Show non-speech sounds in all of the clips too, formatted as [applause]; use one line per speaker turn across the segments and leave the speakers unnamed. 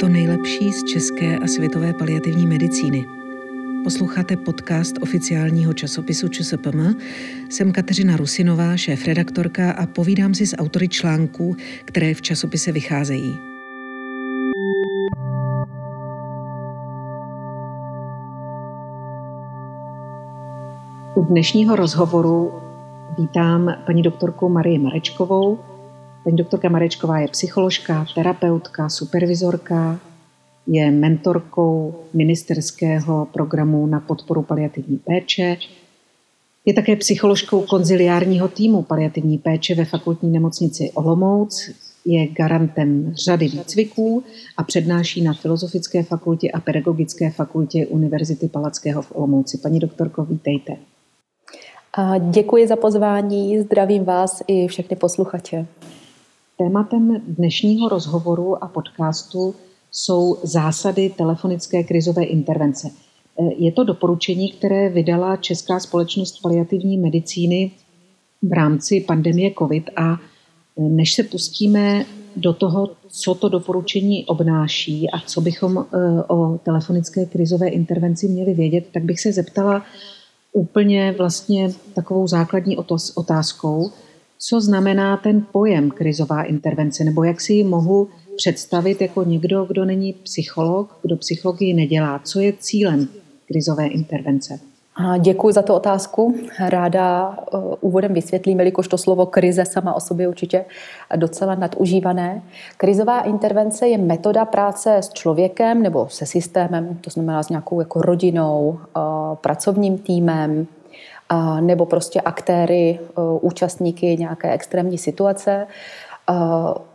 To nejlepší z české a světové paliativní medicíny. Posloucháte podcast oficiálního časopisu ČSPM. Jsem Kateřina Rusinová, šéf-redaktorka a povídám si s autory článků, které v časopise vycházejí. U dnešního rozhovoru vítám paní doktorku Marii Marečkovou, Paní doktorka Marečková je psycholožka, terapeutka, supervizorka, je mentorkou ministerského programu na podporu paliativní péče, je také psycholožkou konziliárního týmu paliativní péče ve fakultní nemocnici Olomouc, je garantem řady výcviků a přednáší na Filozofické fakultě a Pedagogické fakultě Univerzity Palackého v Olomouci. Paní doktorko, vítejte.
A děkuji za pozvání, zdravím vás i všechny posluchače.
Tématem dnešního rozhovoru a podcastu jsou zásady telefonické krizové intervence. Je to doporučení, které vydala Česká společnost paliativní medicíny v rámci pandemie COVID a než se pustíme do toho, co to doporučení obnáší a co bychom eh, o telefonické krizové intervenci měli vědět, tak bych se zeptala úplně vlastně takovou základní otázkou, co znamená ten pojem krizová intervence, nebo jak si ji mohu představit jako někdo, kdo není psycholog, kdo psychologii nedělá. Co je cílem krizové intervence?
Děkuji za tu otázku. Ráda uh, úvodem vysvětlím, jelikož to slovo krize sama o sobě určitě docela nadužívané. Krizová intervence je metoda práce s člověkem nebo se systémem, to znamená s nějakou jako rodinou, uh, pracovním týmem, nebo prostě aktéry, e, účastníky nějaké extrémní situace. E,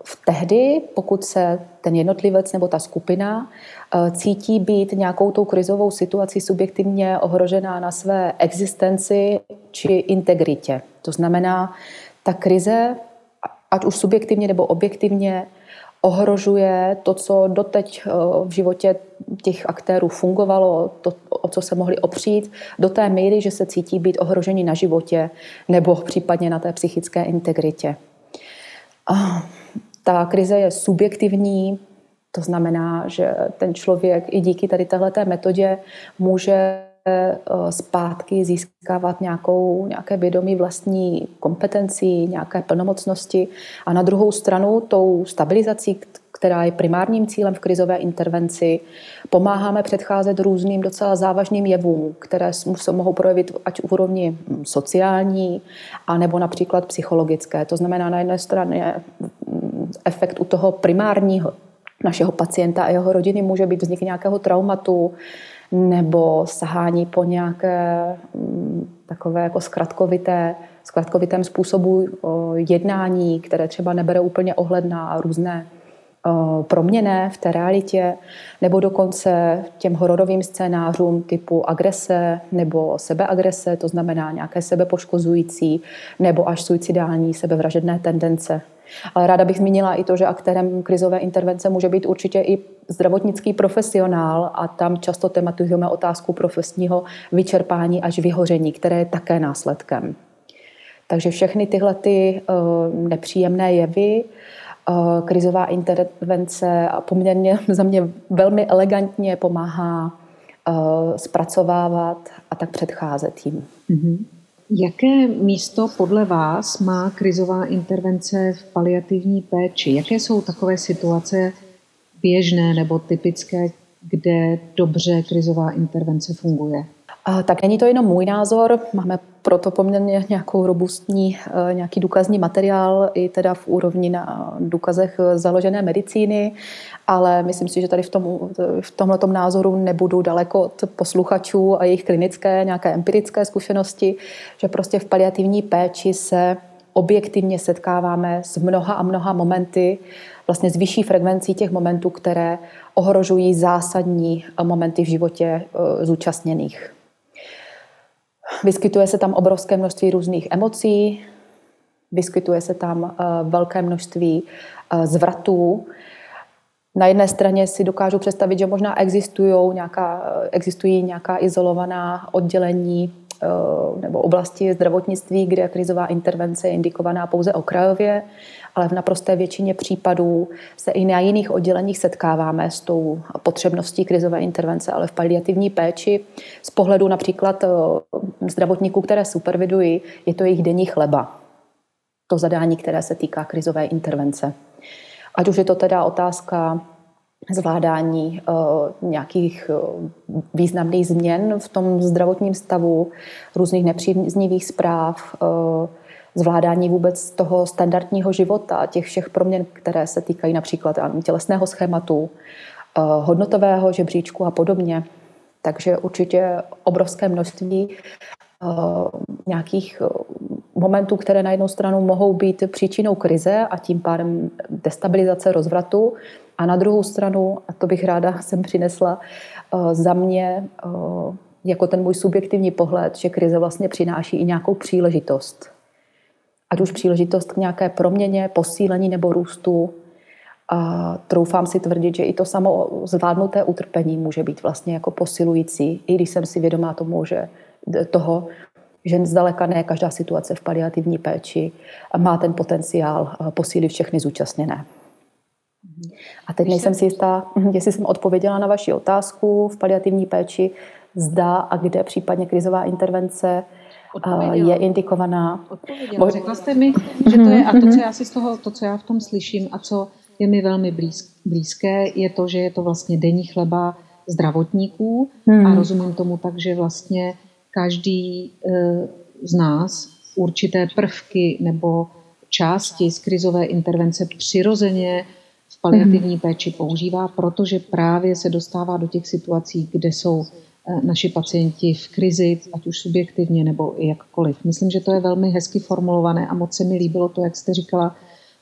v tehdy, pokud se ten jednotlivec nebo ta skupina e, cítí být nějakou tou krizovou situací subjektivně ohrožená na své existenci či integritě. To znamená, ta krize, ať už subjektivně nebo objektivně, ohrožuje to, co doteď eh, v životě těch aktérů fungovalo, to, o co se mohli opřít, do té míry, že se cítí být ohroženi na životě nebo případně na té psychické integritě. Ta krize je subjektivní, to znamená, že ten člověk i díky tady téhleté metodě může zpátky získávat nějakou, nějaké vědomí vlastní kompetencí, nějaké plnomocnosti a na druhou stranu tou stabilizací, která je primárním cílem v krizové intervenci, pomáháme předcházet různým docela závažným jevům, které se mohou projevit ať v úrovni hm, sociální, anebo například psychologické. To znamená na jedné straně hm, efekt u toho primárního našeho pacienta a jeho rodiny může být vznik nějakého traumatu, nebo sahání po nějaké mm, takové jako zkratkovité, zkratkovitém způsobu jednání, které třeba nebere úplně ohled na různé proměny v té realitě, nebo dokonce těm hororovým scénářům typu agrese nebo sebeagrese, to znamená nějaké sebepoškozující nebo až suicidální sebevražedné tendence. Ale ráda bych zmínila i to, že aktérem krizové intervence může být určitě i zdravotnický profesionál a tam často tematizujeme otázku profesního vyčerpání až vyhoření, které je také následkem. Takže všechny tyhle ty eh, nepříjemné jevy, eh, krizová intervence poměrně [laughs] za mě velmi elegantně pomáhá eh, zpracovávat a tak předcházet jim. Mm-hmm.
Jaké místo podle vás má krizová intervence v paliativní péči? Jaké jsou takové situace běžné nebo typické, kde dobře krizová intervence funguje?
Tak není to jenom můj názor, máme proto poměrně nějakou robustní, eh, nějaký důkazní materiál i teda v úrovni na důkazech založené medicíny, ale myslím si, že tady v, tom, v tomhle názoru nebudu daleko od posluchačů a jejich klinické, nějaké empirické zkušenosti, že prostě v paliativní péči se objektivně setkáváme s mnoha a mnoha momenty, vlastně s vyšší frekvencí těch momentů, které ohrožují zásadní momenty v životě eh, zúčastněných. Vyskytuje se tam obrovské množství různých emocí, vyskytuje se tam eh, velké množství eh, zvratů. Na jedné straně si dokážu představit, že možná existují nějaká, existují nějaká izolovaná oddělení nebo oblasti zdravotnictví, kde krizová intervence je indikovaná pouze okrajově, ale v naprosté většině případů se i na jiných odděleních setkáváme s tou potřebností krizové intervence, ale v paliativní péči z pohledu například zdravotníků, které supervidují, je to jejich denní chleba. To zadání, které se týká krizové intervence. Ať už je to teda otázka zvládání uh, nějakých uh, významných změn v tom zdravotním stavu, různých nepříznivých zpráv, uh, zvládání vůbec toho standardního života, těch všech proměn, které se týkají například tělesného schématu, hodnotového žebříčku a podobně. Takže určitě obrovské množství nějakých momentů, které na jednu stranu mohou být příčinou krize a tím pádem destabilizace rozvratu, a na druhou stranu, a to bych ráda [laughs] sem přinesla, eh, za mě eh, jako ten můj subjektivní pohled, že krize vlastně přináší i nějakou příležitost. Ať už příležitost k nějaké proměně, posílení nebo růstu. A troufám si tvrdit, že i to samo zvládnuté utrpení může být vlastně jako posilující, i když jsem si vědomá tomu, že toho, že zdaleka ne každá situace v paliativní péči má ten potenciál eh, posílit všechny zúčastněné. A teď nejsem si jistá, hm, jestli jsem odpověděla na vaši otázku v paliativní péči, zda a kde případně krizová intervence Odpověděla. je indikovaná.
Odpověděla. Řekla jste mi, že to je, a to, co já si z toho, to, co já v tom slyším a co je mi velmi blízké, je to, že je to vlastně denní chleba zdravotníků hmm. a rozumím tomu tak, že vlastně každý eh, z nás určité prvky nebo části z krizové intervence přirozeně paliativní péči používá, protože právě se dostává do těch situací, kde jsou eh, naši pacienti v krizi, ať už subjektivně nebo i jakkoliv. Myslím, že to je velmi hezky formulované a moc se mi líbilo to, jak jste říkala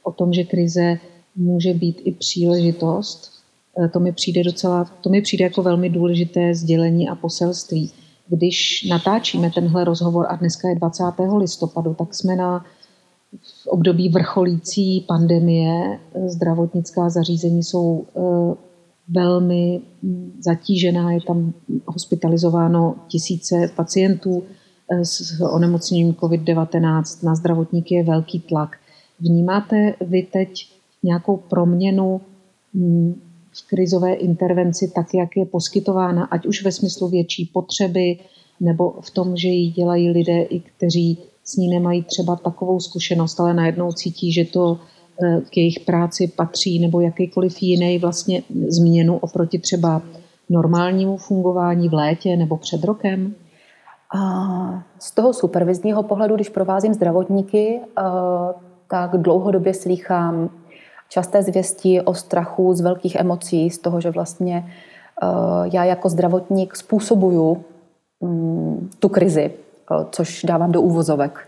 o tom, že krize může být i příležitost. Eh, to mi přijde docela, to mi přijde jako velmi důležité sdělení a poselství. Když natáčíme tenhle rozhovor a dneska je 20. listopadu, tak jsme na v období vrcholící pandemie zdravotnická zařízení jsou eh, velmi zatížená, je tam hospitalizováno tisíce pacientů eh, s onemocněním COVID-19, na zdravotníky je velký tlak. Vnímáte vy teď nějakou proměnu hm, v krizové intervenci tak, jak je poskytována, ať už ve smyslu větší potřeby, nebo v tom, že ji dělají lidé, i kteří s ní nemají třeba takovou zkušenost, ale najednou cítí, že to eh, k jejich práci patří, nebo jakýkoliv jiný vlastně změnu oproti třeba normálnímu fungování v létě nebo před rokem?
A z toho supervizního pohledu, když provázím zdravotníky, eh, tak dlouhodobě slýchám časté zvěsti o strachu z velkých emocí, z toho, že vlastně eh, já jako zdravotník způsobuju mm, tu krizi, což dávám do úvozovek.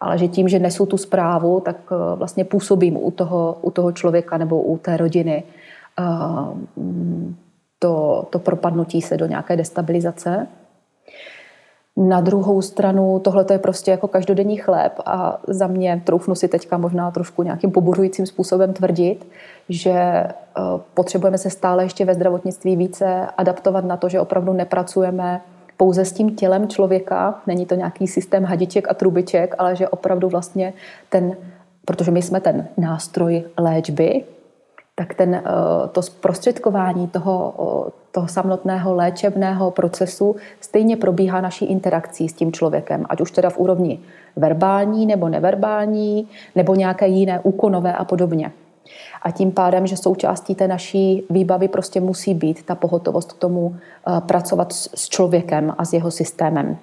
Ale že tím, že nesu tu zprávu, tak eh, vlastně působím u toho, u toho člověka nebo u té rodiny eh, to, to propadnutí se do nějaké destabilizace. Na druhou stranu, tohle je prostě jako každodenní chléb a za mě, troufnu si teďka možná trošku nějakým pobuřujícím způsobem tvrdit, že potřebujeme se stále ještě ve zdravotnictví více adaptovat na to, že opravdu nepracujeme pouze s tím tělem člověka, není to nějaký systém hadiček a trubiček, ale že opravdu vlastně ten, protože my jsme ten nástroj léčby, tak ten, eh, to zprostředkování toho, eh, toho samotného léčebného procesu stejně probíhá naší interakcí s tím člověkem, ať už teda v úrovni verbální nebo neverbální, nebo nějaké jiné úkonové a podobně. A tím pádem, že součástí té naší výbavy prostě musí být ta pohotovost k tomu eh, pracovat s člověkem a s jeho systémem.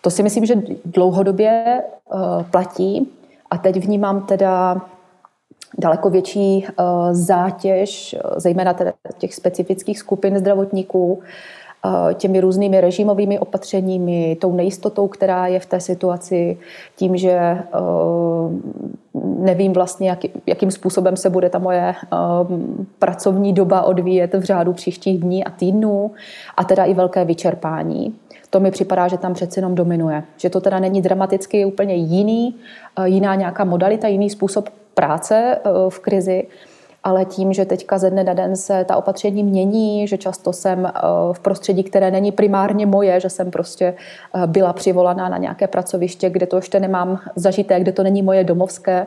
To si myslím, že dlouhodobě eh, platí a teď vnímám teda daleko větší eh, zátěž, zejména teda těch specifických skupin zdravotníků, těmi různými režimovými opatřeními, tou nejistotou, která je v té situaci, tím, že nevím vlastně, jak, jakým způsobem se bude ta moje um, pracovní doba odvíjet v řádu příštích dní a týdnů a teda i velké vyčerpání. To mi připadá, že tam přeci jenom dominuje. Že to teda není dramaticky úplně jiný, jiná nějaká modalita, jiný způsob práce v krizi, ale tím, že teďka ze dne na den se ta opatření mění, že často jsem eh, v prostředí, které není primárně moje, že jsem prostě eh, byla přivolaná na nějaké pracoviště, kde to ještě nemám zažité, kde to není moje domovské,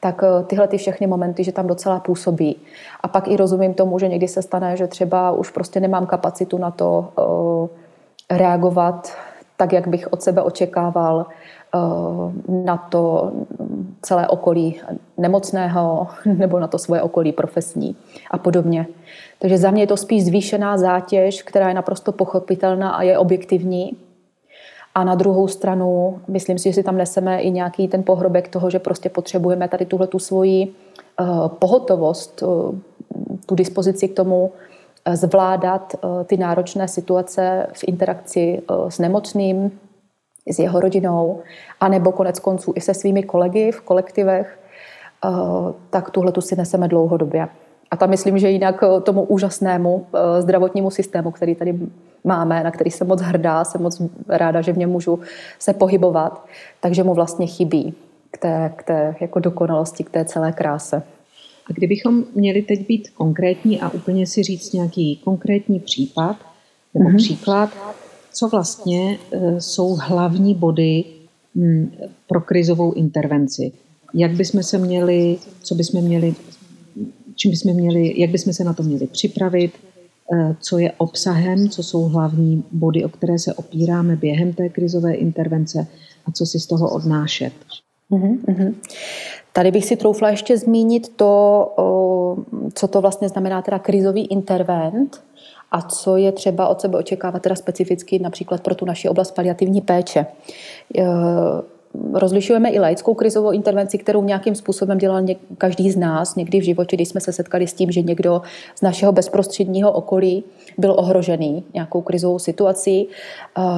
tak eh, tyhle ty všechny momenty, že tam docela působí. A pak i rozumím tomu, že někdy se stane, že třeba už prostě nemám kapacitu na to reagovat tak, jak bych od sebe očekával, na to celé okolí nemocného [laughs] nebo na to svoje okolí profesní a podobně. Takže za mě je to spíš zvýšená zátěž, která je naprosto pochopitelná a je objektivní. A na druhou stranu, myslím si, že si tam neseme i nějaký ten pohrobek toho, že prostě potřebujeme tady tuhle tu svoji eh, pohotovost, eh, tu dispozici k tomu zvládat ty náročné situace v interakci s nemocným, s jeho rodinou, anebo konec konců i se svými kolegy v kolektivech, eh, tak tuhle tu si neseme dlouhodobě. A tam myslím, že jinak eh, tomu úžasnému eh, zdravotnímu systému, který tady máme, na který jsem moc hrdá, jsem moc ráda, že v něm můžu se pohybovat, takže mu vlastně chybí k té, k té jako dokonalosti, k té celé kráse.
A kdybychom měli teď být konkrétní a úplně si říct nějaký konkrétní případ nebo mm-hmm. příklad, co vlastně eh, jsou hlavní body hm, pro krizovou intervenci. Jak bychom se měli, co bychom měli, čím bychom měli, jak bychom se na to měli připravit, eh, co je obsahem, co jsou hlavní body, o které se opíráme během té krizové intervence a co si z toho odnášet. Mm-hmm.
Tady bych si troufla ještě zmínit to, co to vlastně znamená teda krizový intervent a co je třeba od sebe očekávat teda specificky například pro tu naši oblast paliativní péče. E, rozlišujeme i laickou krizovou intervenci, kterou nějakým způsobem dělal každý z nás někdy v životě, když jsme se setkali s tím, že někdo z našeho bezprostředního okolí byl ohrožený nějakou krizovou situací, e,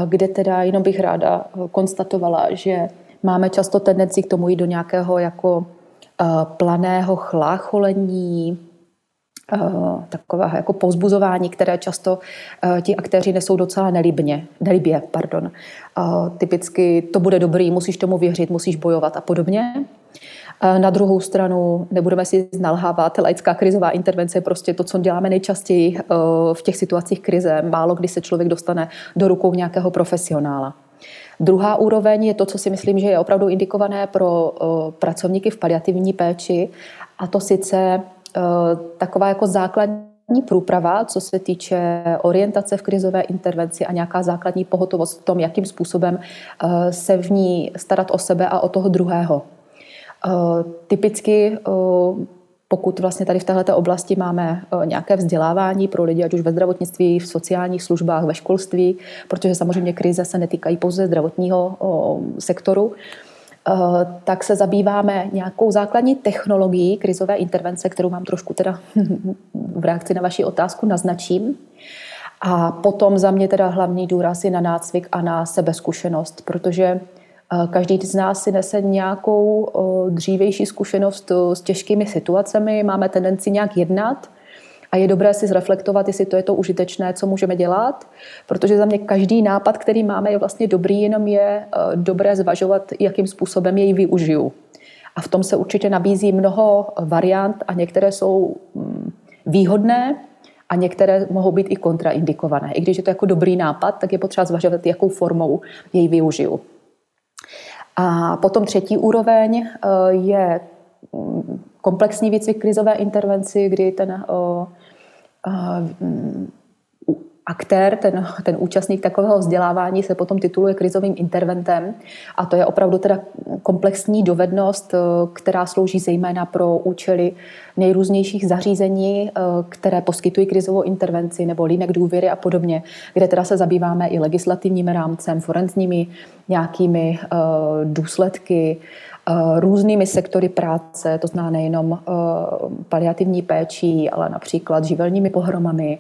kde teda jenom bych ráda konstatovala, že máme často tendenci k tomu jít do nějakého jako e, planého chlácholení, takového jako povzbuzování, které často eh, ti aktéři nesou docela nelibně, nelibě. Pardon. Eh, typicky to bude dobrý, musíš tomu věřit, musíš bojovat a podobně. Na druhou stranu nebudeme si znalhávat, laická krizová intervence je prostě to, co děláme nejčastěji v těch situacích krize. Málo kdy se člověk dostane do rukou nějakého profesionála. Druhá úroveň je to, co si myslím, že je opravdu indikované pro pracovníky v paliativní péči, a to sice Eh, taková jako základní průprava, co se týče orientace v krizové intervenci a nějaká základní pohotovost v tom, jakým způsobem eh, se v ní starat o sebe a o toho druhého. Eh, typicky pokud vlastně tady v této oblasti máme nějaké vzdělávání pro lidi, ať už ve zdravotnictví, v sociálních službách, ve školství, protože samozřejmě krize se netýkají pouze zdravotního sektoru, Eh, tak se zabýváme nějakou základní technologií krizové intervence, kterou vám trošku teda [laughs] v reakci na vaši otázku naznačím. A potom za mě teda hlavní důraz je na nácvik a na sebezkušenost, protože eh, každý z nás si nese nějakou eh, dřívější zkušenost s těžkými situacemi, máme tendenci nějak jednat – a je dobré si zreflektovat, jestli to je to užitečné, co můžeme dělat, protože za mě každý nápad, který máme, je vlastně dobrý, jenom je eh, dobré zvažovat, jakým způsobem jej využiju. A v tom se určitě nabízí mnoho variant a některé jsou mm, výhodné a některé mohou být i kontraindikované. I když je to jako dobrý nápad, tak je potřeba zvažovat, jakou formou jej využiju. A potom třetí úroveň eh, je mm, komplexní výcvik krizové intervenci, kdy ten aktér, ten, ten účastník takového vzdělávání se potom tituluje krizovým interventem. A to je opravdu teda komplexní dovednost, která slouží zejména pro účely nejrůznějších zařízení, které poskytují krizovou intervenci nebo línek důvěry a podobně, kde teda se zabýváme i legislativním rámcem, forenzními nějakými důsledky, Eh, různými sektory práce, to zná nejenom eh, paliativní péčí, ale například živelními pohromami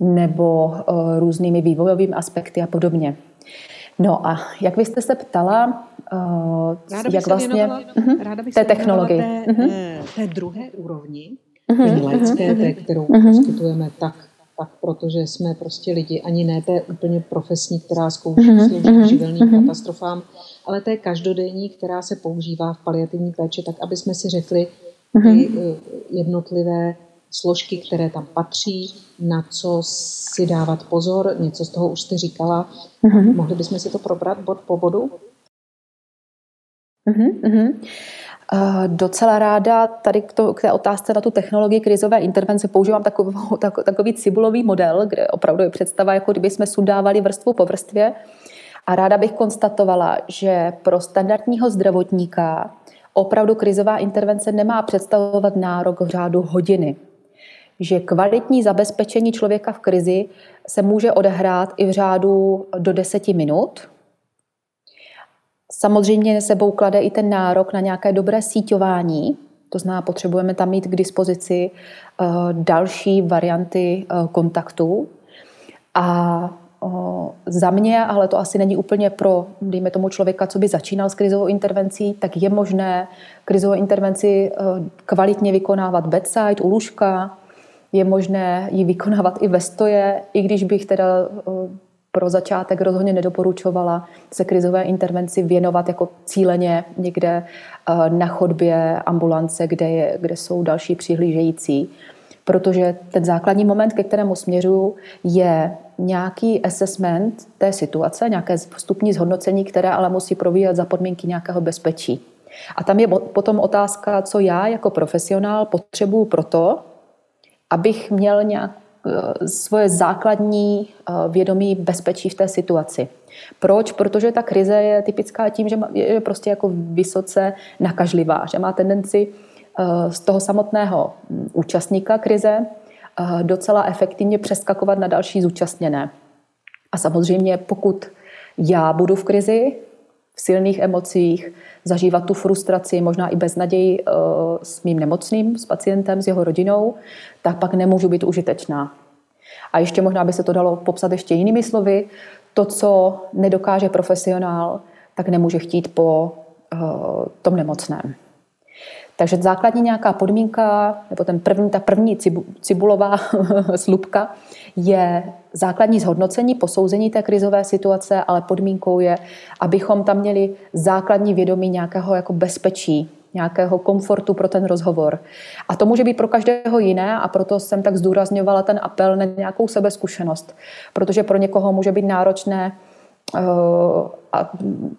nebo eh, různými vývojovými aspekty a podobně. No a jak vy jste se ptala,
ráda jak vlastně věnovala, uh-huh, ráda bych té technologii. Té, uh-huh. té druhé úrovni, uh-huh, té té, kterou uh-huh. poskytujeme tak, tak, protože jsme prostě lidi, ani ne té úplně profesní, která zkouší sloužit uh-huh, živelným uh-huh. katastrofám, ale té každodenní, která se používá v paliativní péči, tak aby jsme si řekli, ty jednotlivé složky, které tam patří, na co si dávat pozor, něco z toho už jste říkala. Mm-hmm. Mohli bychom si to probrat bod po bodu?
Mm-hmm. Uh, docela ráda tady k, to, k té otázce na tu technologii krizové intervence používám takový, [laughs] tak, takový cibulový model, kde opravdu je představa, jako kdyby jsme sudávali vrstvu po vrstvě. A ráda bych konstatovala, že pro standardního zdravotníka opravdu krizová intervence nemá představovat nárok v řádu hodiny že kvalitní zabezpečení člověka v krizi se může odehrát i v řádu do deseti minut. Samozřejmě sebou klade i ten nárok na nějaké dobré síťování, to znamená, potřebujeme tam mít k dispozici eh, další varianty eh, kontaktů. A za mě, ale to asi není úplně pro, dejme tomu člověka, co by začínal s krizovou intervencí, tak je možné krizovou intervenci eh, kvalitně vykonávat bedside, u lůžka, je možné ji vykonávat i ve stoje, i když bych teda eh, pro začátek rozhodně nedoporučovala se krizové intervenci věnovat jako cíleně někde eh, na chodbě ambulance, kde, je, kde jsou další přihlížející. Protože ten základní moment, ke kterému směřuju, je nějaký assessment té situace, nějaké vstupní zhodnocení, které ale musí probíhat za podmínky nějakého bezpečí. A tam je potom otázka, co já jako profesionál potřebuju pro to, abych měl nějak svoje základní eh, vědomí bezpečí v té situaci. Proč? Protože ta krize je typická tím, že je prostě jako vysoce nakažlivá, že má tendenci eh, z toho samotného hm, účastníka krize docela efektivně přeskakovat na další zúčastněné. A samozřejmě, pokud já budu v krizi, v silných emocích, zažívat tu frustraci, možná i beznaději eh, s mým nemocným, s pacientem, s jeho rodinou, tak pak nemůžu být užitečná. A ještě možná by se to dalo popsat ještě jinými slovy. To, co nedokáže profesionál, tak nemůže chtít po uh, tom nemocném. Takže základní nějaká podmínka, nebo ten první, ta první cibulová [laughs] slupka je základní zhodnocení, posouzení té krizové situace, ale podmínkou je, abychom tam měli základní vědomí nějakého jako bezpečí, nějakého komfortu pro ten rozhovor. A to může být pro každého jiné a proto jsem tak zdůrazňovala ten apel na nějakou sebezkušenost. Protože pro někoho může být náročné a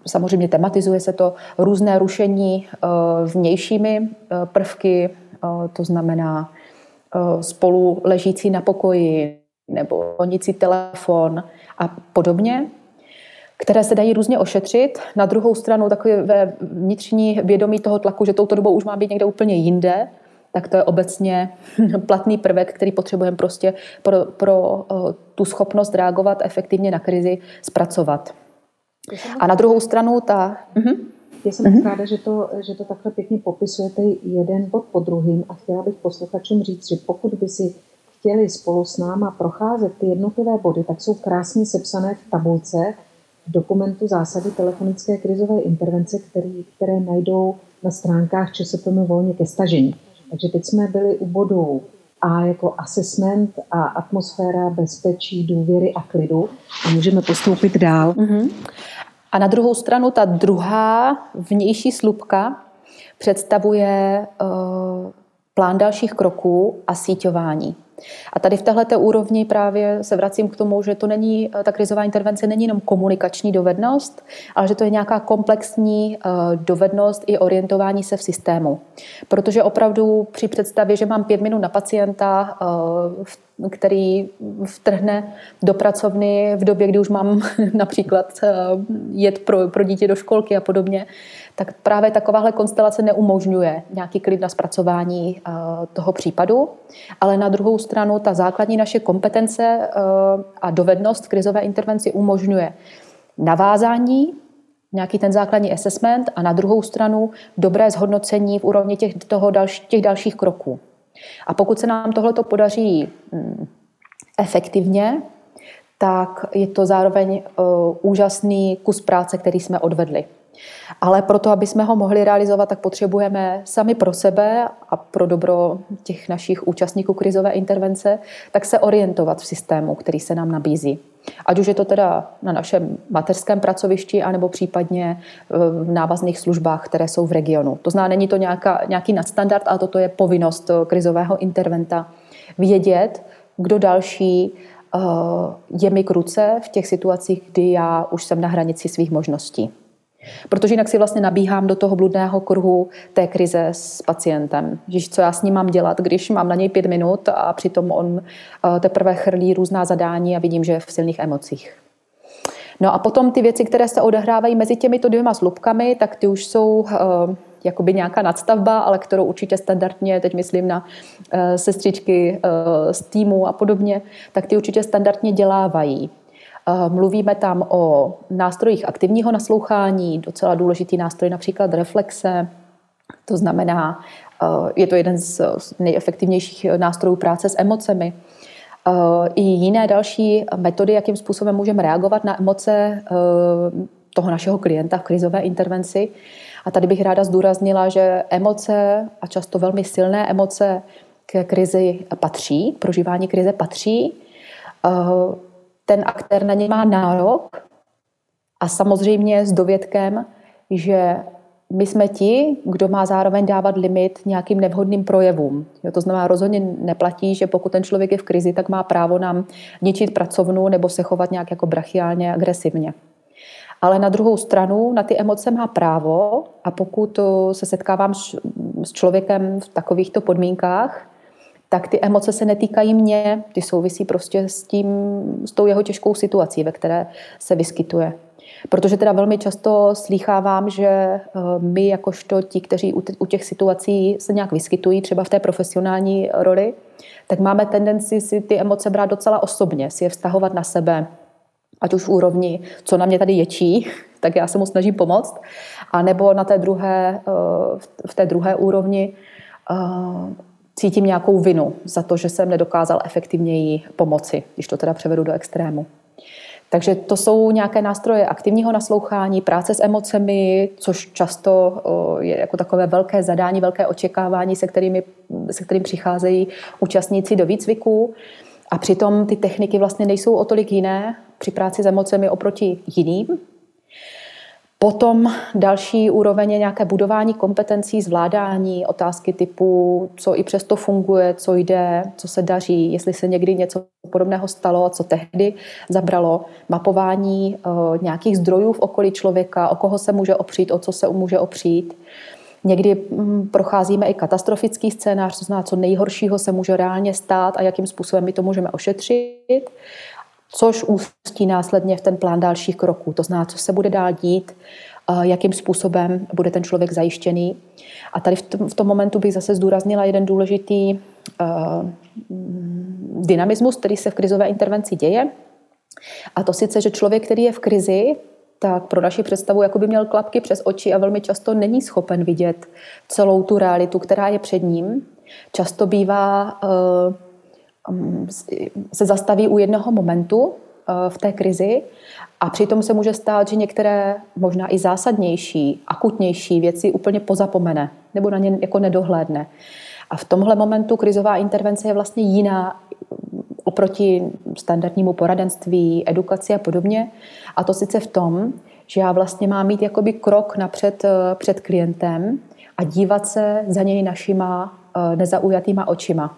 samozřejmě tematizuje se to různé rušení eh, vnějšími eh, prvky, to znamená spolu ležící na pokoji, nebo honící telefon a podobně, které se dají různě ošetřit. Na druhou stranu takové vnitřní vědomí toho tlaku, že touto dobou už má být někde úplně jinde, tak to je obecně [laughs] platný prvek, který potřebujeme prostě pro, pro tu schopnost reagovat efektivně na krizi zpracovat. A na druhou stranu ta...
Uh-huh. Já jsem uh-huh. ráda, že to, že to takhle pěkně popisujete jeden bod po druhým a chtěla bych posluchačům říct, že pokud by si chtěli spolu s náma procházet ty jednotlivé body, tak jsou krásně sepsané v tabulce v dokumentu zásady telefonické krizové intervence, který, které najdou na stránkách ČSPM volně ke stažení. Takže teď jsme byli u bodu A jako assessment a atmosféra bezpečí, důvěry a klidu a můžeme postoupit dál. Mm-hmm.
A na druhou stranu ta druhá vnější slupka představuje uh, plán dalších kroků a síťování. A tady v této úrovni právě se vracím k tomu, že to není, ta krizová intervence není jenom komunikační dovednost, ale že to je nějaká komplexní eh, dovednost i orientování se v systému. Protože opravdu při představě, že mám pět minut na pacienta, eh, který vtrhne do pracovny v době, kdy už mám [laughs] například eh, jet pro, pro dítě do školky a podobně, tak právě takováhle konstelace neumožňuje nějaký klid na zpracování eh, toho případu, ale na druhou stranu ta základní naše kompetence eh, a dovednost krizové intervenci umožňuje navázání, nějaký ten základní assessment a na druhou stranu dobré zhodnocení v úrovni těch, toho dalš, těch dalších kroků. A pokud se nám tohle podaří hm, efektivně, tak je to zároveň uh, úžasný kus práce, který jsme odvedli. Ale proto, aby jsme ho mohli realizovat, tak potřebujeme sami pro sebe a pro dobro těch našich účastníků krizové intervence, tak se orientovat v systému, který se nám nabízí. Ať už je to teda na našem mateřském pracovišti, anebo případně v návazných službách, které jsou v regionu. To znamená, není to nějaká, nějaký nadstandard, ale toto je povinnost krizového interventa vědět, kdo další eh, je mi k ruce v těch situacích, kdy já už jsem na hranici svých možností. Protože jinak si vlastně nabíhám do toho bludného kruhu té krize s pacientem. Že co já s ním mám dělat, když mám na něj pět minut a přitom on eh, teprve chrlí různá zadání a vidím, že je v silných emocích. No a potom ty věci, které se odehrávají mezi těmito dvěma slupkami, tak ty už jsou uh, jakoby nějaká nadstavba, ale kterou určitě standardně, teď myslím na uh, sestřičky z týmu a podobně, tak ty určitě standardně dělávají. Eh, mluvíme tam o nástrojích aktivního naslouchání, docela důležitý nástroj například reflexe, to znamená, eh, je to jeden z nejefektivnějších nástrojů práce s emocemi. Eh, I jiné další metody, jakým způsobem můžeme reagovat na emoce toho našeho klienta v krizové intervenci. A tady bych ráda zdůraznila, že emoce a často velmi silné emoce k krizi patří, prožívání krize patří ten aktér na ně má nárok a samozřejmě s dovědkem, že my jsme ti, kdo má zároveň dávat limit nějakým nevhodným projevům. Jo, to znamená, rozhodně neplatí, že pokud ten člověk je v krizi, tak má právo nám ničit pracovnu nebo se chovat nějak jako brachiálně agresivně. Ale na druhou stranu na ty emoce má právo a pokud se setkávám s člověkem v takovýchto podmínkách, tak ty emoce se netýkají mě, ty souvisí prostě s, tím, s tou jeho těžkou situací, ve které se vyskytuje. Protože teda velmi často slýchávám, že eh, my jakožto ti, kteří u těch situací se nějak vyskytují, třeba v té profesionální roli, tak máme tendenci si ty emoce brát docela osobně, si je vztahovat na sebe, ať už v úrovni, co na mě tady ječí, [laughs] tak já se mu snažím pomoct, a nebo na té druhé, eh, v té druhé úrovni eh, cítím nějakou vinu za to, že jsem nedokázal efektivněji pomoci, když to teda převedu do extrému. Takže to jsou nějaké nástroje aktivního naslouchání, práce s emocemi, což často je jako takové velké zadání, velké očekávání, se, kterými, se kterým přicházejí účastníci do výcviku. A přitom ty techniky vlastně nejsou o tolik jiné při práci s emocemi oproti jiným, Potom další úroveň je nějaké budování kompetencí, zvládání, otázky typu, co i přesto funguje, co jde, co se daří, jestli se někdy něco podobného stalo, co tehdy zabralo, mapování uh, nějakých zdrojů v okolí člověka, o koho se může opřít, o co se může opřít. Někdy hm, procházíme i katastrofický scénář, to znamená, co nejhoršího se může reálně stát a jakým způsobem my to můžeme ošetřit což ústí následně v ten plán dalších kroků. To znamená, co se bude dál dít, jakým způsobem bude ten člověk zajištěný. A tady v tom, v tom momentu bych zase zdůraznila jeden důležitý uh, dynamismus, který se v krizové intervenci děje. A to sice, že člověk, který je v krizi, tak pro naši představu jako by měl klapky přes oči a velmi často není schopen vidět celou tu realitu, která je před ním. Často bývá uh, se zastaví u jednoho momentu uh, v té krizi a přitom se může stát, že některé možná i zásadnější, akutnější věci úplně pozapomene nebo na ně jako nedohlédne. A v tomhle momentu krizová intervence je vlastně jiná oproti standardnímu poradenství, edukaci a podobně. A to sice v tom, že já vlastně mám mít jakoby krok napřed uh, před klientem a dívat se za něj našima uh, nezaujatýma očima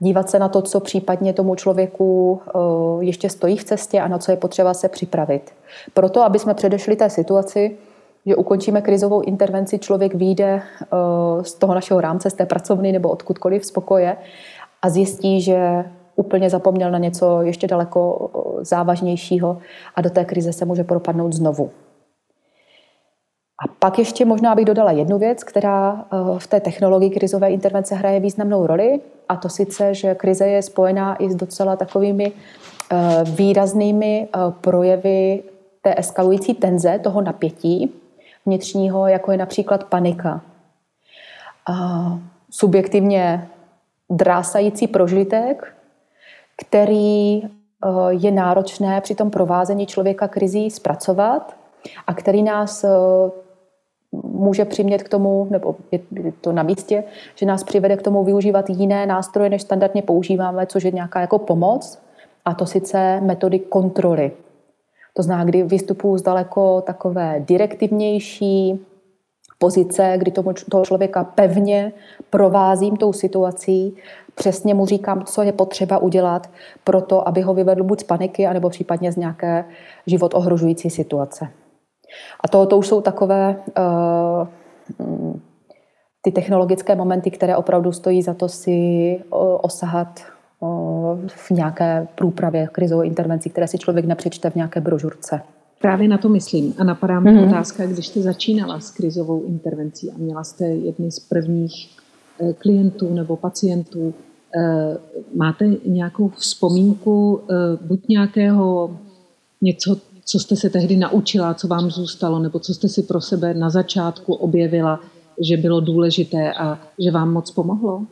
dívat se na to, co případně tomu člověku eh, ještě stojí v cestě a na co je potřeba se připravit. Proto, aby jsme předešli té situaci, že ukončíme krizovou intervenci, člověk vyjde eh, z toho našeho rámce, z té pracovny nebo odkudkoliv z pokoje a zjistí, že úplně zapomněl na něco ještě daleko eh, závažnějšího a do té krize se může propadnout znovu. A pak ještě možná bych dodala jednu věc, která v té technologii krizové intervence hraje významnou roli, a to sice, že krize je spojená i s docela takovými eh, výraznými eh, projevy té eskalující tenze, toho napětí vnitřního, jako je například panika. Subjektivně drásající prožitek, který eh, je náročné při tom provázení člověka krizí zpracovat a který nás může přimět k tomu, nebo je to na místě, že nás přivede k tomu využívat jiné nástroje, než standardně používáme, což je nějaká jako pomoc, a to sice metody kontroly. To znamená, kdy vystupuji z daleko takové direktivnější pozice, kdy tomu, toho člověka pevně provázím tou situací, přesně mu říkám, co je potřeba udělat pro to, aby ho vyvedl buď z paniky, anebo případně z nějaké život ohrožující situace. A to, to už jsou takové uh, ty technologické momenty, které opravdu stojí za to si osahat v nějaké průpravě krizové intervencí, které si člověk nepřečte v nějaké brožurce.
Právě na to myslím. A napadá mi mm-hmm. otázka, když jste začínala s krizovou intervencí a měla jste jedny z prvních klientů nebo pacientů, máte nějakou vzpomínku buď nějakého něco, co jste se tehdy naučila, co vám zůstalo, nebo co jste si pro sebe na začátku objevila, že bylo důležité a že vám moc pomohlo?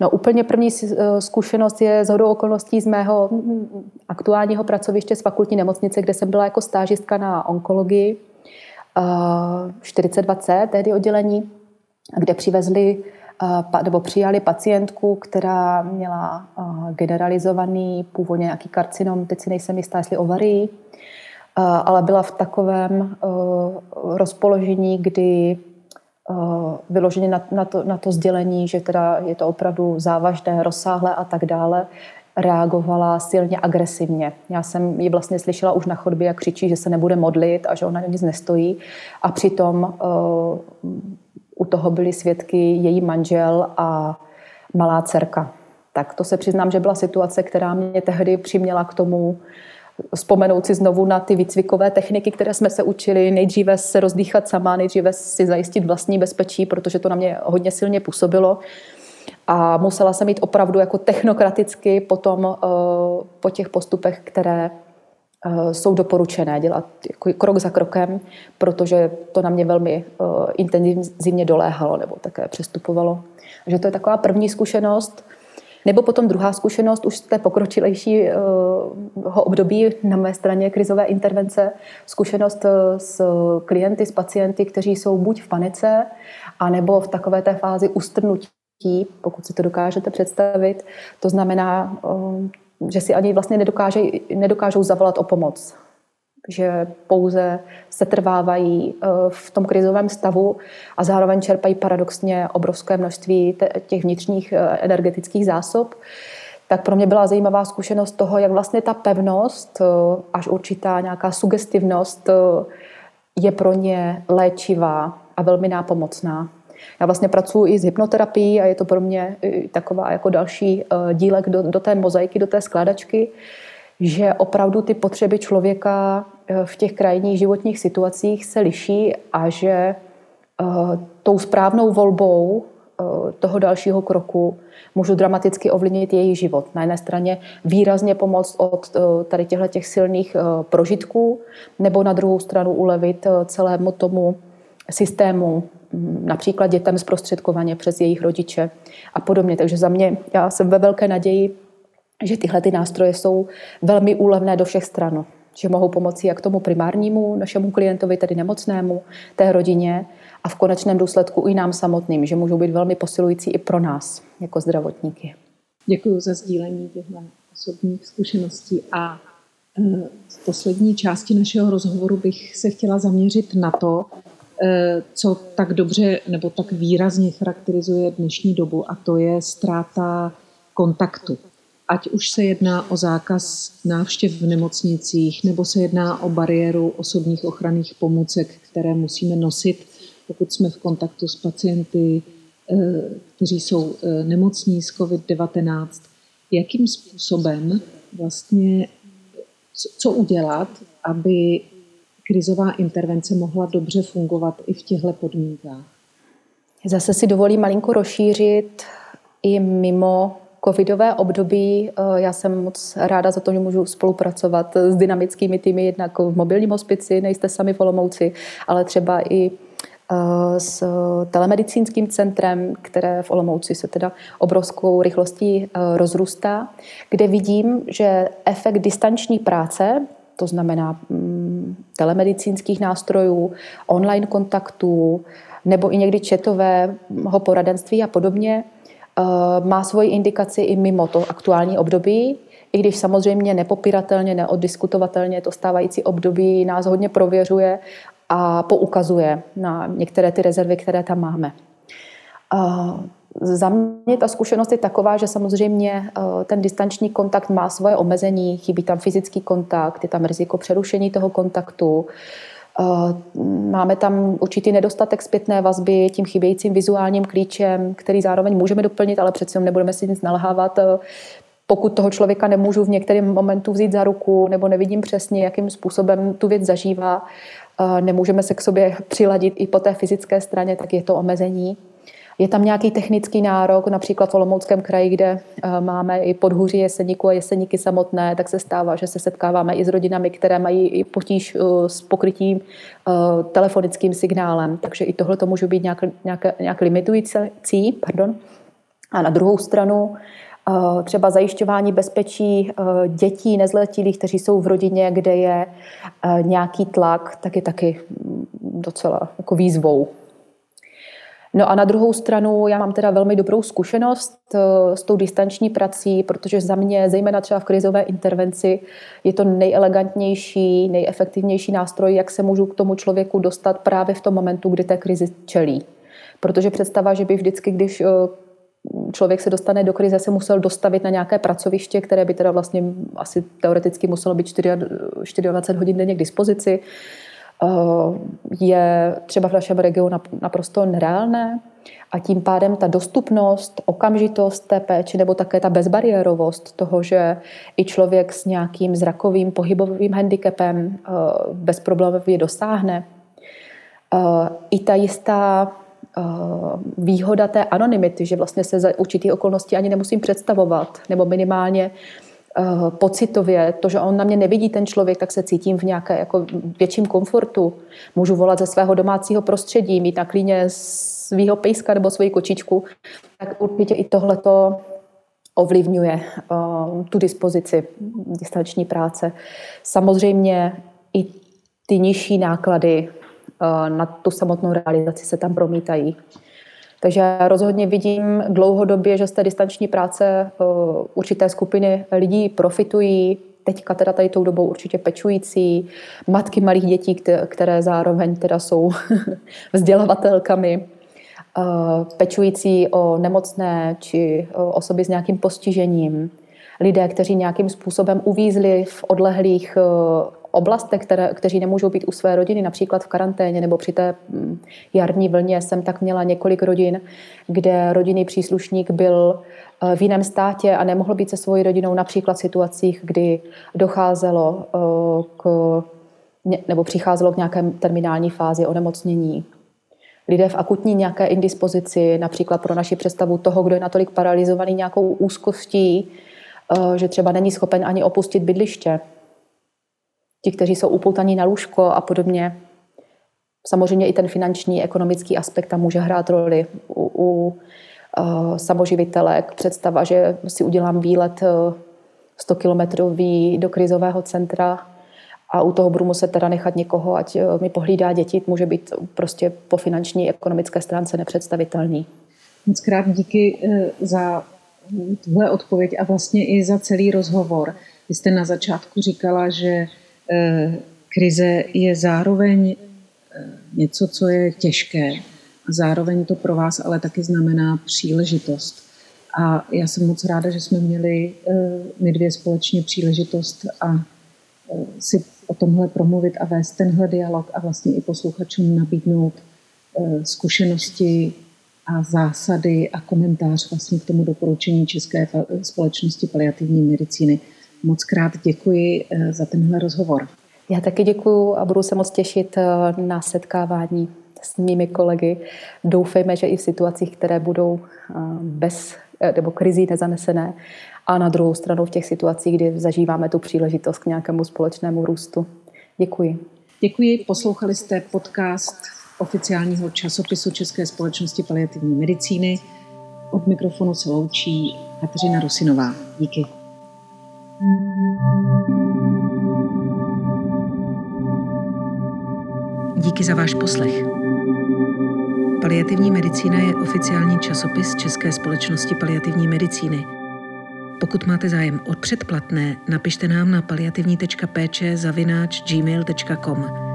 No úplně první eh, zkušenost je z hodou okolností z mého mm, aktuálního pracoviště z fakultní nemocnice, kde jsem byla jako stážistka na onkologii 42C, eh, tehdy oddělení, kde přivezli eh, nebo přijali pacientku, která měla generalizovaný původně nějaký karcinom, teď si nejsem jistá, jestli ovarii, ale byla v takovém rozpoložení, kdy vyloženě na, na, to, na to sdělení, že teda je to opravdu závažné, rozsáhlé a tak dále, reagovala silně agresivně. Já jsem ji vlastně slyšela už na chodbě, jak křičí, že se nebude modlit a že ona nic nestojí. A přitom uh, u toho byli svědky její manžel a malá dcerka. Tak to se přiznám, že byla situace, která mě tehdy přiměla k tomu vzpomenout si znovu na ty výcvikové techniky, které jsme se učili, nejdříve se rozdýchat sama, nejdříve si zajistit vlastní bezpečí, protože to na mě hodně silně působilo. A musela jsem mít opravdu jako technokraticky potom uh, po těch postupech, které uh, jsou doporučené, dělat jako krok za krokem, protože to na mě velmi uh, intenzivně doléhalo nebo také přestupovalo. Takže to je taková první zkušenost. Nebo potom druhá zkušenost už z té pokročilejšího eh, období na mé straně krizové intervence, zkušenost eh, s klienty, s pacienty, kteří jsou buď v panice, anebo v takové té fázi ustrnutí, pokud si to dokážete představit. To znamená, eh, že si ani vlastně nedokážou, nedokážou zavolat o pomoc že pouze se trvávají eh, v tom krizovém stavu a zároveň čerpají paradoxně obrovské množství těch vnitřních eh, energetických zásob, tak pro mě byla zajímavá zkušenost toho, jak vlastně ta pevnost, eh, až určitá nějaká sugestivnost je pro ně léčivá a velmi nápomocná. Já vlastně pracuji i s hypnoterapií a je to pro mě taková jako další dílek do, do té mozaiky, do té skládačky, že opravdu ty potřeby člověka v těch krajních životních situacích se liší a že eh, tou správnou volbou eh, toho dalšího kroku můžu dramaticky ovlivnit její život. Na jedné straně výrazně pomoct od tady těchto těch silných prožitků, nebo na druhou stranu ulevit celému tomu systému, hm, například dětem zprostředkovaně přes jejich rodiče a podobně. Takže za mě, já jsem ve velké naději, že tyhle ty nástroje jsou velmi úlevné do všech stran. Že mohou pomoci jak tomu primárnímu našemu klientovi, tedy nemocnému, té rodině a v konečném důsledku i nám samotným, že můžou být velmi posilující i pro nás jako zdravotníky.
Děkuji za sdílení těchto osobních zkušeností a e, v poslední části našeho rozhovoru bych se chtěla zaměřit na to, e, co tak dobře nebo tak výrazně charakterizuje dnešní dobu a to je ztráta kontaktu ať už se jedná o zákaz návštěv v nemocnicích, nebo se jedná o bariéru osobních ochranných pomůcek, které musíme nosit, pokud jsme v kontaktu s pacienty, eh, kteří jsou eh, nemocní s COVID-19. Jakým způsobem vlastně, co udělat, aby krizová intervence mohla dobře fungovat i v těchto podmínkách?
Zase si dovolím malinko rozšířit i mimo covidové období eh, já jsem moc ráda za to, že můžu spolupracovat s dynamickými týmy, jednak v mobilním hospici, nejste sami v Olomouci, ale třeba i eh, s telemedicínským centrem, které v Olomouci se teda obrovskou rychlostí eh, rozrůstá, kde vidím, že efekt distanční práce to znamená mm, telemedicínských nástrojů, online kontaktů, nebo i někdy četového poradenství a podobně, má svoji indikaci i mimo to aktuální období, i když samozřejmě nepopiratelně, neoddiskutovatelně to stávající období nás hodně prověřuje a poukazuje na některé ty rezervy, které tam máme. Za mě ta zkušenost je taková, že samozřejmě ten distanční kontakt má svoje omezení, chybí tam fyzický kontakt, je tam riziko přerušení toho kontaktu, Máme tam určitý nedostatek zpětné vazby tím chybějícím vizuálním klíčem, který zároveň můžeme doplnit, ale přece nebudeme si nic nalhávat. Pokud toho člověka nemůžu v některém momentu vzít za ruku nebo nevidím přesně, jakým způsobem tu věc zažívá, nemůžeme se k sobě přiladit i po té fyzické straně, tak je to omezení. Je tam nějaký technický nárok, například v Olomouckém kraji, kde eh, máme i podhůří jeseníku a jeseníky samotné, tak se stává, že se setkáváme i s rodinami, které mají i potíž eh, s pokrytím eh, telefonickým signálem. Takže i tohle to může být nějak, nějak, nějak limitující. Pardon. A na druhou stranu třeba zajišťování bezpečí dětí nezletilých, kteří jsou v rodině, kde je nějaký tlak, tak je taky mm, docela jako výzvou. No a na druhou stranu já mám teda velmi dobrou zkušenost eh, s tou distanční prací, protože za mě, zejména třeba v krizové intervenci, je to nejelegantnější, nejefektivnější nástroj, jak se můžu k tomu člověku dostat právě v tom momentu, kdy té krizi čelí. Protože představa, že by vždycky, když eh, člověk se dostane do krize, se musel dostavit na nějaké pracoviště, které by teda vlastně asi teoreticky muselo být 24 hodin denně k dispozici, je třeba v našem regionu naprosto nereálné a tím pádem ta dostupnost, okamžitost té péče nebo také ta bezbariérovost toho, že i člověk s nějakým zrakovým pohybovým handicapem eh, bez problémů je dosáhne. Eh, I ta jistá výhoda té anonymity, že vlastně se za určitý okolnosti ani nemusím představovat, nebo minimálně Eh, pocitově, to, že on na mě nevidí ten člověk, tak se cítím v nějaké jako větším komfortu. Můžu volat ze svého domácího prostředí, mít na klíně svého pejska nebo svoji kočičku, tak určitě i tohleto ovlivňuje uh, tu dispozici distanční práce. Samozřejmě i ty nižší náklady uh, na tu samotnou realizaci se tam promítají. Takže já rozhodně vidím dlouhodobě, že z té distanční práce eh, určité skupiny lidí profitují, teďka teda tady tou dobou určitě pečující, matky malých dětí, které zároveň teda jsou [laughs] vzdělavatelkami, eh, pečující o nemocné či osoby s nějakým postižením, lidé, kteří nějakým způsobem uvízli v odlehlých eh, oblastech, které, kteří nemůžou být u své rodiny, například v karanténě nebo při té mm, jarní vlně, jsem tak měla několik rodin, kde rodinný příslušník byl eh, v jiném státě a nemohl být se svojí rodinou například v situacích, kdy docházelo eh, k, nebo přicházelo k nějaké terminální fázi onemocnění. Lidé v akutní nějaké indispozici, například pro naši představu toho, kdo je natolik paralizovaný nějakou úzkostí, eh, že třeba není schopen ani opustit bydliště, ti, kteří jsou upoutaní na lůžko a podobně. Samozřejmě i ten finanční, ekonomický aspekt tam může hrát roli u, u uh, samoživitelek. Představa, že si udělám výlet 100 eh, kilometrový do krizového centra a u toho budu muset teda nechat někoho, ať eh, mi pohlídá děti, může být prostě po finanční, ekonomické stránce nepředstavitelný.
Moc krát díky za tuhle odpověď a vlastně i za celý rozhovor. Vy jste na začátku říkala, že krize je zároveň eh, něco, co je těžké. A zároveň to pro vás ale taky znamená příležitost. A já jsem moc ráda, že jsme měli eh, my dvě společně příležitost a si o tomhle promluvit a vést tenhle dialog a vlastně i posluchačům nabídnout zkušenosti a zásady a komentář vlastně k tomu doporučení České společnosti paliativní medicíny. Moc krát děkuji eh, za tenhle rozhovor.
Já taky děkuji a budu se moc těšit eh, na setkávání s mými kolegy. Doufejme, že i v situacích, které budou eh, bez nebo krizí nezanesené, a na druhou stranu v těch situacích, kdy zažíváme tu příležitost k nějakému společnému růstu. Děkuji.
Děkuji. Poslouchali jste podcast oficiálního časopisu České společnosti paliativní medicíny. Od mikrofonu se loučí Kateřina Rusinová. Díky. Díky za váš poslech. Paliativní medicína je oficiální časopis České společnosti paliativní medicíny. Pokud máte zájem o předplatné, napište nám na paliativní.péče zavináč gmail.com.